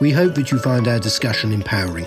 we hope that you find our discussion empowering.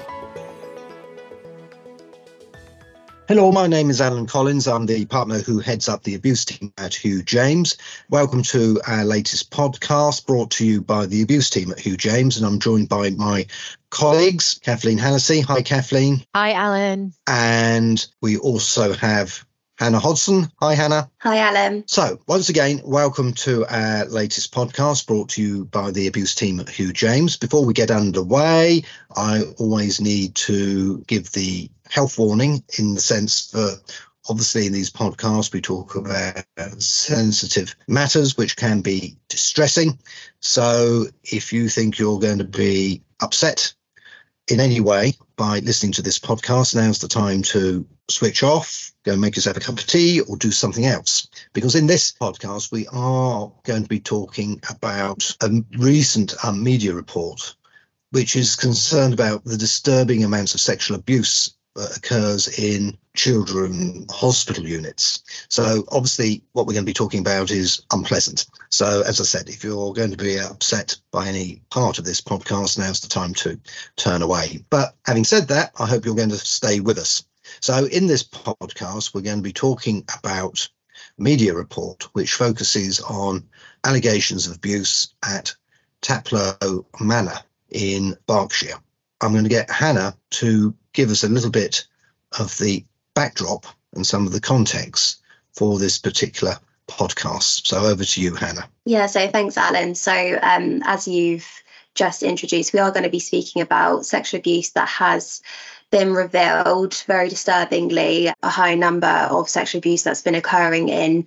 Hello, my name is Alan Collins. I'm the partner who heads up the abuse team at Hugh James. Welcome to our latest podcast brought to you by the abuse team at Hugh James. And I'm joined by my colleagues, Kathleen Hennessy. Hi, Kathleen. Hi, Alan. And we also have Hannah Hodson. Hi, Hannah. Hi, Alan. So, once again, welcome to our latest podcast brought to you by the abuse team at Hugh James. Before we get underway, I always need to give the health warning in the sense that obviously in these podcasts we talk about sensitive matters which can be distressing. So, if you think you're going to be upset in any way by listening to this podcast, now's the time to switch off, go and make yourself a cup of tea, or do something else. Because in this podcast, we are going to be talking about a recent um, media report which is concerned about the disturbing amounts of sexual abuse occurs in children hospital units. So obviously what we're going to be talking about is unpleasant. So as I said, if you're going to be upset by any part of this podcast, now's the time to turn away. But having said that, I hope you're going to stay with us. So in this podcast, we're going to be talking about media report, which focuses on allegations of abuse at Taplow Manor in Berkshire. I'm going to get Hannah to give us a little bit of the backdrop and some of the context for this particular podcast. So over to you, Hannah. Yeah, so thanks, Alan. So um, as you've just introduced, we are going to be speaking about sexual abuse that has been revealed very disturbingly a high number of sexual abuse that's been occurring in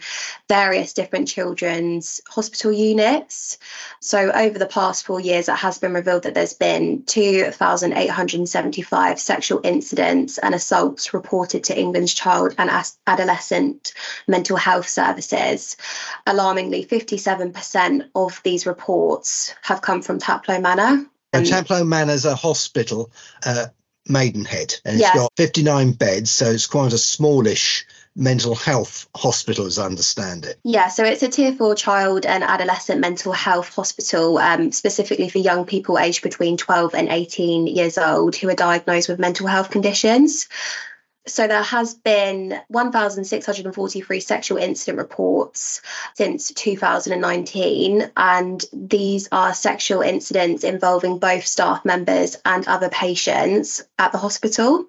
various different children's hospital units. So, over the past four years, it has been revealed that there's been 2,875 sexual incidents and assaults reported to England's child and adolescent mental health services. Alarmingly, 57% of these reports have come from Taplow Manor. And Taplow Manor is a hospital uh, Maidenhead, and it's got 59 beds, so it's quite a smallish mental health hospital, as I understand it. Yeah, so it's a tier four child and adolescent mental health hospital, um, specifically for young people aged between 12 and 18 years old who are diagnosed with mental health conditions. So there has been 1,643 sexual incident reports since 2019, and these are sexual incidents involving both staff members and other patients at the hospital.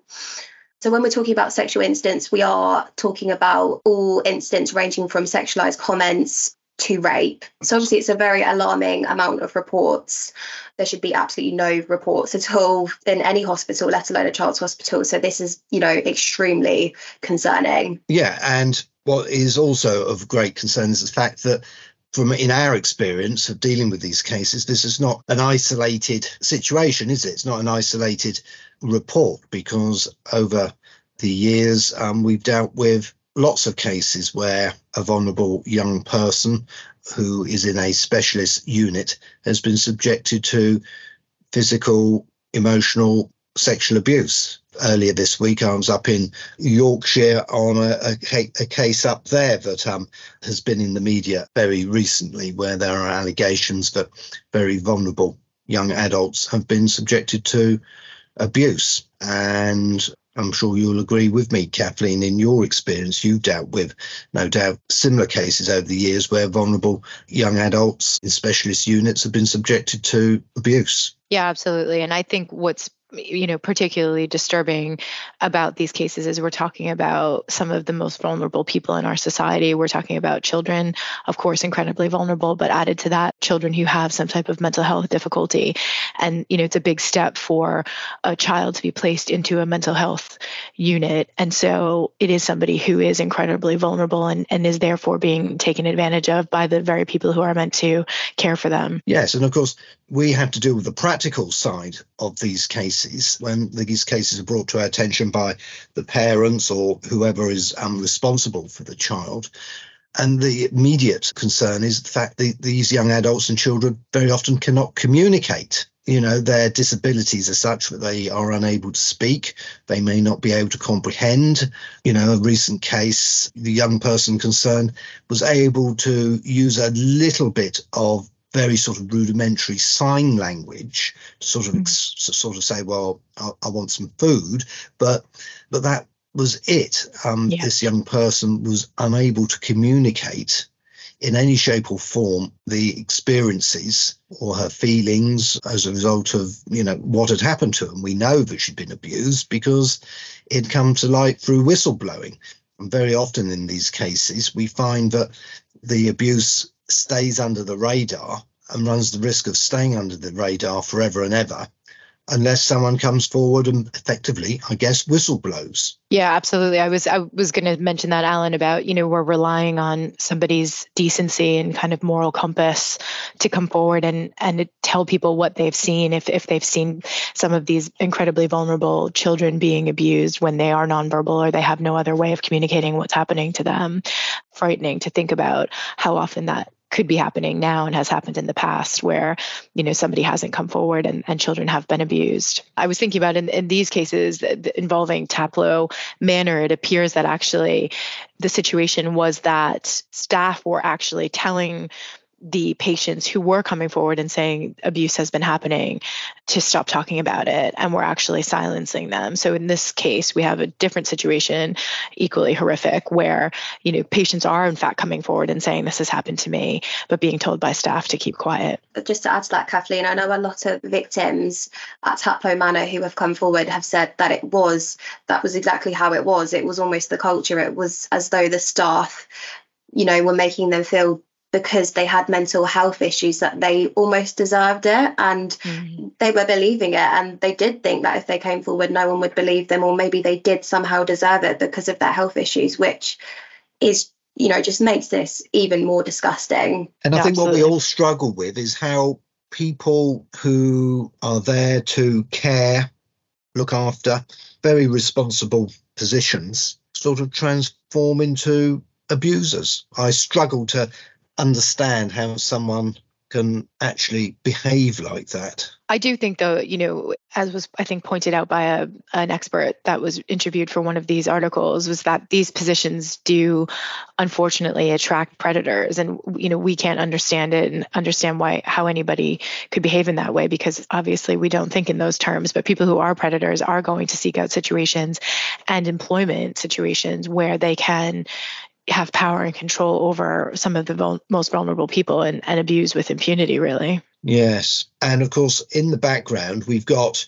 So, when we're talking about sexual incidents, we are talking about all incidents ranging from sexualized comments to rape. So obviously it's a very alarming amount of reports. There should be absolutely no reports at all in any hospital, let alone a child's hospital. So this is, you know, extremely concerning. Yeah, and what is also of great concern is the fact that from in our experience of dealing with these cases, this is not an isolated situation, is it? It's not an isolated report because over the years um, we've dealt with lots of cases where a vulnerable young person who is in a specialist unit has been subjected to physical, emotional, sexual abuse. Earlier this week, I was up in Yorkshire on a, a, a case up there that um, has been in the media very recently, where there are allegations that very vulnerable young adults have been subjected to abuse. And I'm sure you'll agree with me, Kathleen, in your experience, you've dealt with, no doubt, similar cases over the years where vulnerable young adults in specialist units have been subjected to abuse. Yeah, absolutely. And I think what's you know particularly disturbing about these cases is we're talking about some of the most vulnerable people in our society. We're talking about children of course incredibly vulnerable but added to that children who have some type of mental health difficulty. And you know it's a big step for a child to be placed into a mental health unit. And so it is somebody who is incredibly vulnerable and, and is therefore being taken advantage of by the very people who are meant to care for them. Yes and of course we have to deal with the practical side of these cases when these cases are brought to our attention by the parents or whoever is um, responsible for the child. And the immediate concern is the fact that these young adults and children very often cannot communicate. You know, their disabilities are such that they are unable to speak. They may not be able to comprehend. You know, a recent case, the young person concerned was able to use a little bit of very sort of rudimentary sign language to sort of mm. sort of say, well, I, I, want some food, but but that was it. Um, yeah. This young person was unable to communicate in any shape or form the experiences or her feelings as a result of you know what had happened to them. We know that she'd been abused because it come to light through whistleblowing. And very often in these cases, we find that the abuse stays under the radar and runs the risk of staying under the radar forever and ever unless someone comes forward and effectively i guess whistleblows yeah absolutely. I was i was going to mention that alan about you know we're relying on somebody's decency and kind of moral compass to come forward and and tell people what they've seen if if they've seen some of these incredibly vulnerable children being abused when they are nonverbal or they have no other way of communicating what's happening to them. Frightening to think about how often that could be happening now and has happened in the past where you know somebody hasn't come forward and, and children have been abused. I was thinking about in, in these cases involving taplow manor it appears that actually the situation was that staff were actually telling the patients who were coming forward and saying abuse has been happening to stop talking about it and we're actually silencing them. So in this case we have a different situation equally horrific where you know patients are in fact coming forward and saying this has happened to me but being told by staff to keep quiet. Just to add to that kathleen i know a lot of victims at taplow manor who have come forward have said that it was that was exactly how it was. It was almost the culture. It was as though the staff you know were making them feel because they had mental health issues that they almost deserved it and mm-hmm. they were believing it and they did think that if they came forward no one would believe them or maybe they did somehow deserve it because of their health issues which is you know just makes this even more disgusting and i yeah, think absolutely. what we all struggle with is how people who are there to care look after very responsible positions sort of transform into abusers. I struggle to understand how someone can actually behave like that. I do think, though, you know, as was I think pointed out by a, an expert that was interviewed for one of these articles, was that these positions do unfortunately attract predators, and you know we can't understand it and understand why how anybody could behave in that way because obviously we don't think in those terms. But people who are predators are going to seek out situations and employment situations where they can have power and control over some of the vul- most vulnerable people and, and abuse with impunity, really. Yes. And of course, in the background, we've got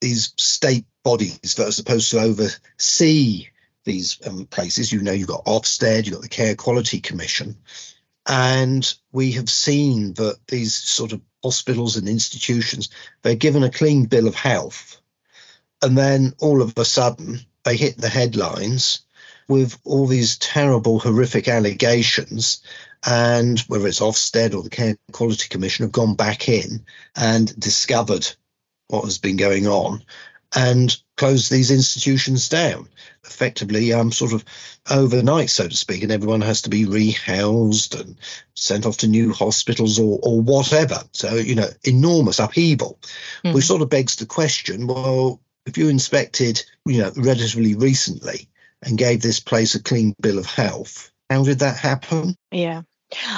these state bodies that are supposed to oversee these um, places. You know, you've got Ofsted, you've got the Care Quality Commission. And we have seen that these sort of hospitals and institutions, they're given a clean bill of health. And then all of a sudden, they hit the headlines with all these terrible, horrific allegations. And whether it's Ofsted or the Care Quality Commission have gone back in and discovered what has been going on and closed these institutions down effectively um sort of overnight so to speak and everyone has to be rehoused and sent off to new hospitals or or whatever so you know enormous upheaval mm-hmm. which sort of begs the question well if you inspected you know relatively recently and gave this place a clean bill of health. How did that happen? Yeah.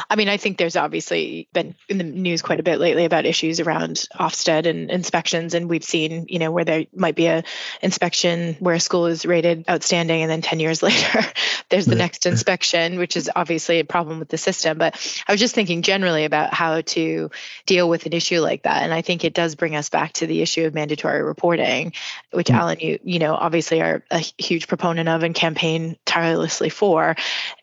I mean, I think there's obviously been in the news quite a bit lately about issues around Ofsted and inspections, and we've seen, you know, where there might be a inspection where a school is rated outstanding, and then 10 years later, there's the next inspection, which is obviously a problem with the system. But I was just thinking generally about how to deal with an issue like that, and I think it does bring us back to the issue of mandatory reporting, which mm-hmm. Alan, you you know, obviously are a huge proponent of and campaign tirelessly for.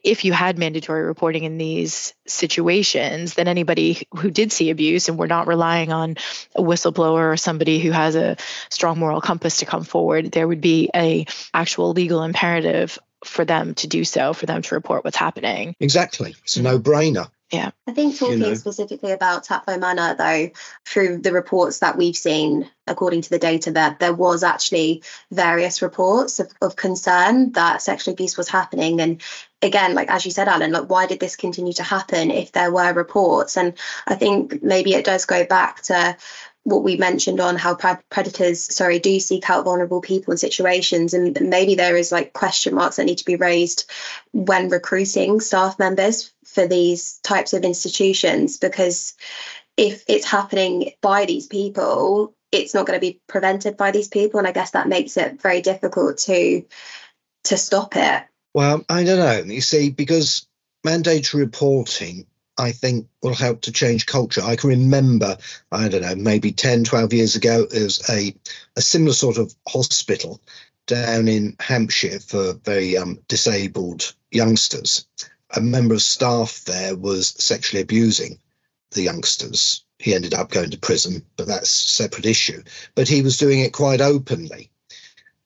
If you had mandatory reporting in these situations, than anybody who did see abuse and we're not relying on a whistleblower or somebody who has a strong moral compass to come forward, there would be a actual legal imperative for them to do so, for them to report what's happening. Exactly. It's a no brainer. Yeah. I think talking you know. specifically about Taplow Manor, though, through the reports that we've seen, according to the data, that there was actually various reports of, of concern that sexual abuse was happening. And again, like as you said, Alan, like why did this continue to happen if there were reports? And I think maybe it does go back to what we mentioned on how predators sorry do seek out vulnerable people in situations and maybe there is like question marks that need to be raised when recruiting staff members for these types of institutions because if it's happening by these people it's not going to be prevented by these people and i guess that makes it very difficult to to stop it. Well i don't know. You see because mandatory reporting I think will help to change culture. I can remember, I don't know, maybe 10, 12 years ago, there was a, a similar sort of hospital down in Hampshire for very um, disabled youngsters. A member of staff there was sexually abusing the youngsters. He ended up going to prison, but that's a separate issue. But he was doing it quite openly.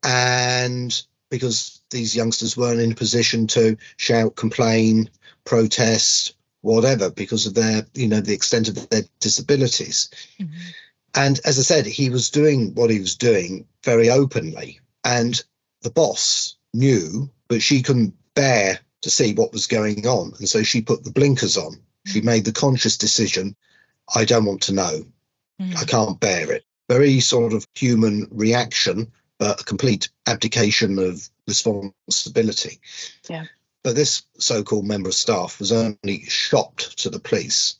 And because these youngsters weren't in a position to shout, complain, protest, whatever because of their you know the extent of their disabilities. Mm-hmm. and as i said he was doing what he was doing very openly. And the boss knew but she couldn't bear to see what was going on. And so she put the blinkers on. Mm-hmm. she made the conscious decision i don't want to know. Mm-hmm. i can't bear it. Very sort of human reaction but a complete abdication of responsibility. Yeah but this so called member of staff was only shopped to the police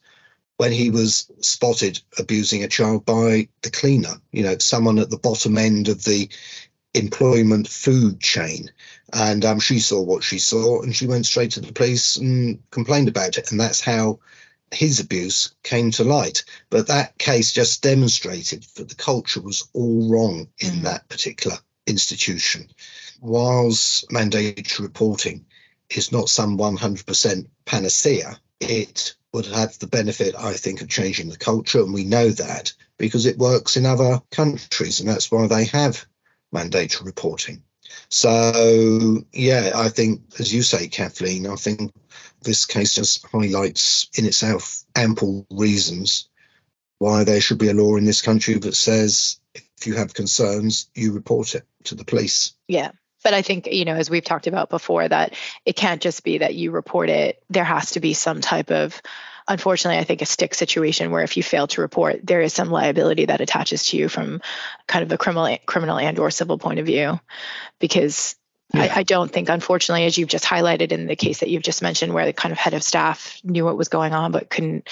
when he was spotted abusing a child by the cleaner, you know, someone at the bottom end of the employment food chain. And um, she saw what she saw and she went straight to the police and complained about it. And that's how his abuse came to light. But that case just demonstrated that the culture was all wrong in mm. that particular institution. Whilst mandatory reporting is not some 100% panacea. It would have the benefit, I think, of changing the culture. And we know that because it works in other countries. And that's why they have mandatory reporting. So, yeah, I think, as you say, Kathleen, I think this case just highlights in itself ample reasons why there should be a law in this country that says if you have concerns, you report it to the police. Yeah, but I think, you know, as we've talked about before, that it can't just be that you report it. There has to be some type of, unfortunately, I think a stick situation where if you fail to report, there is some liability that attaches to you from kind of a criminal, criminal and or civil point of view, because yeah. I, I, don't think, unfortunately, as you've just highlighted in the case that you've just mentioned, where the kind of head of staff knew what was going on but couldn't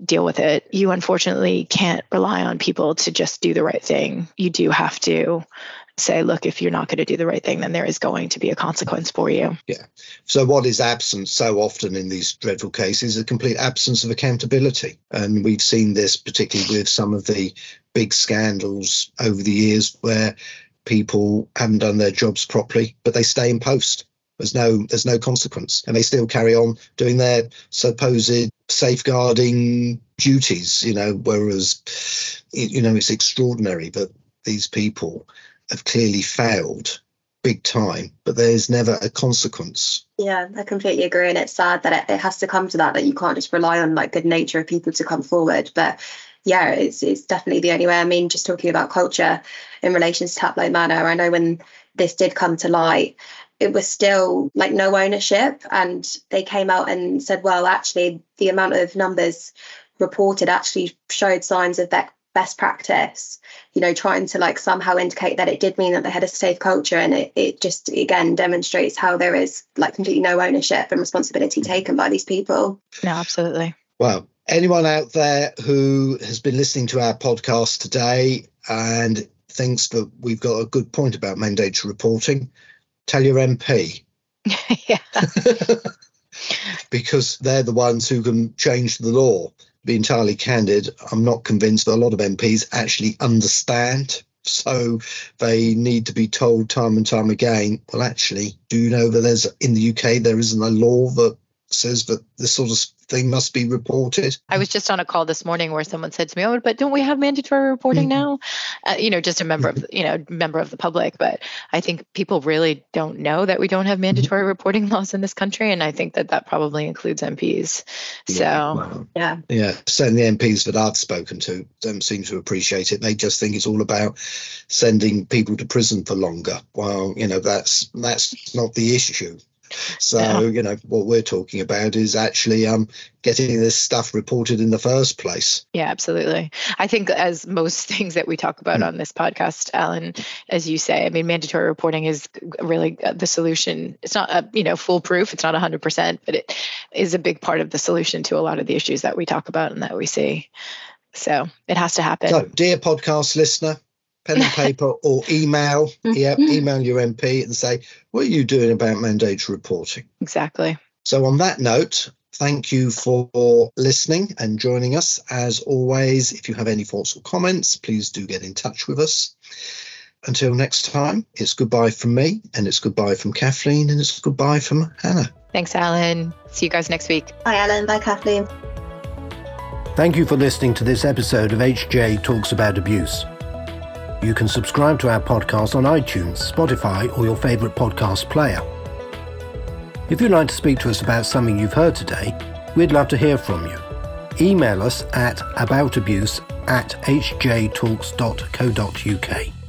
deal with it, you unfortunately can't rely on people to just do the right thing. You do have to say, look, if you're not going to do the right thing, then there is going to be a consequence for you. Yeah. So, what is absent so often in these dreadful cases? Is a complete absence of accountability. And we've seen this particularly with some of the big scandals over the years where people haven't done their jobs properly, but they stay in post. There's no there's no consequence, and they still carry on doing their supposed safeguarding duties. You know, whereas you know it's extraordinary that these people have clearly failed big time, but there's never a consequence. Yeah, I completely agree. And it's sad that it, it, has to come to that, that you can't just rely on like good nature of people to come forward. But yeah, it's, it's definitely the only way. I mean, just talking about culture in relation to Taplow Manor, I know when this did come to light, it was still like no ownership. And they came out and said, well, actually, the amount of numbers reported actually showed signs of best practice you know trying to like somehow indicate that it did mean that they had a safe culture. And it, it just again demonstrates how there is like completely no ownership and responsibility taken by these people. No absolutely. Well anyone out there who has been listening to our podcast today and thinks that we've got a good point about mandatory reporting tell your mp yeah. Because they're the ones who can change the law. Be entirely candid, I'm not convinced that a lot of MPs actually understand. So they need to be told time and time again. Well, actually, do you know that there's in the UK there isn't a law that says that this sort of thing must be reported. I was just on a call this morning where someone said to me, "Oh, but don't we have mandatory reporting mm-hmm. now?" Uh, you know, just a member of you know member of the public. But I think people really don't know that we don't have mm-hmm. mandatory reporting laws in this country, and I think that that probably includes MPs. So yeah, well, yeah, yeah. Certainly, MPs that I've spoken to don't seem to appreciate it. They just think it's all about sending people to prison for longer. Well, you know, that's that's not the issue. So, yeah. you know, what we're talking about is actually um, getting this stuff reported in the first place. Yeah, absolutely. I think, as most things that we talk about mm. on this podcast, Alan, as you say, I mean, mandatory reporting is really the solution. It's not, a, you know, foolproof. It's not 100%, but it is a big part of the solution to a lot of the issues that we talk about and that we see. So it has to happen. So, dear podcast listener, pen and paper or email. Mm-hmm. Yeah email your mp and say what are you doing about mandatory reporting? Exactly. So on that note thank you for listening and joining us. As always if you have any thoughts or comments please do get in touch with us. Until next time it's goodbye from me and it's goodbye from kathleen and it's goodbye from hannah. Thanks alan. See you guys next week. Bye alan. Bye kathleen. Thank you for listening to this episode of HJ Talks About Abuse. You can subscribe to our podcast on iTunes, Spotify, or your favourite podcast player. If you'd like to speak to us about something you've heard today, we'd love to hear from you. Email us at aboutabuse at hjtalks.co.uk.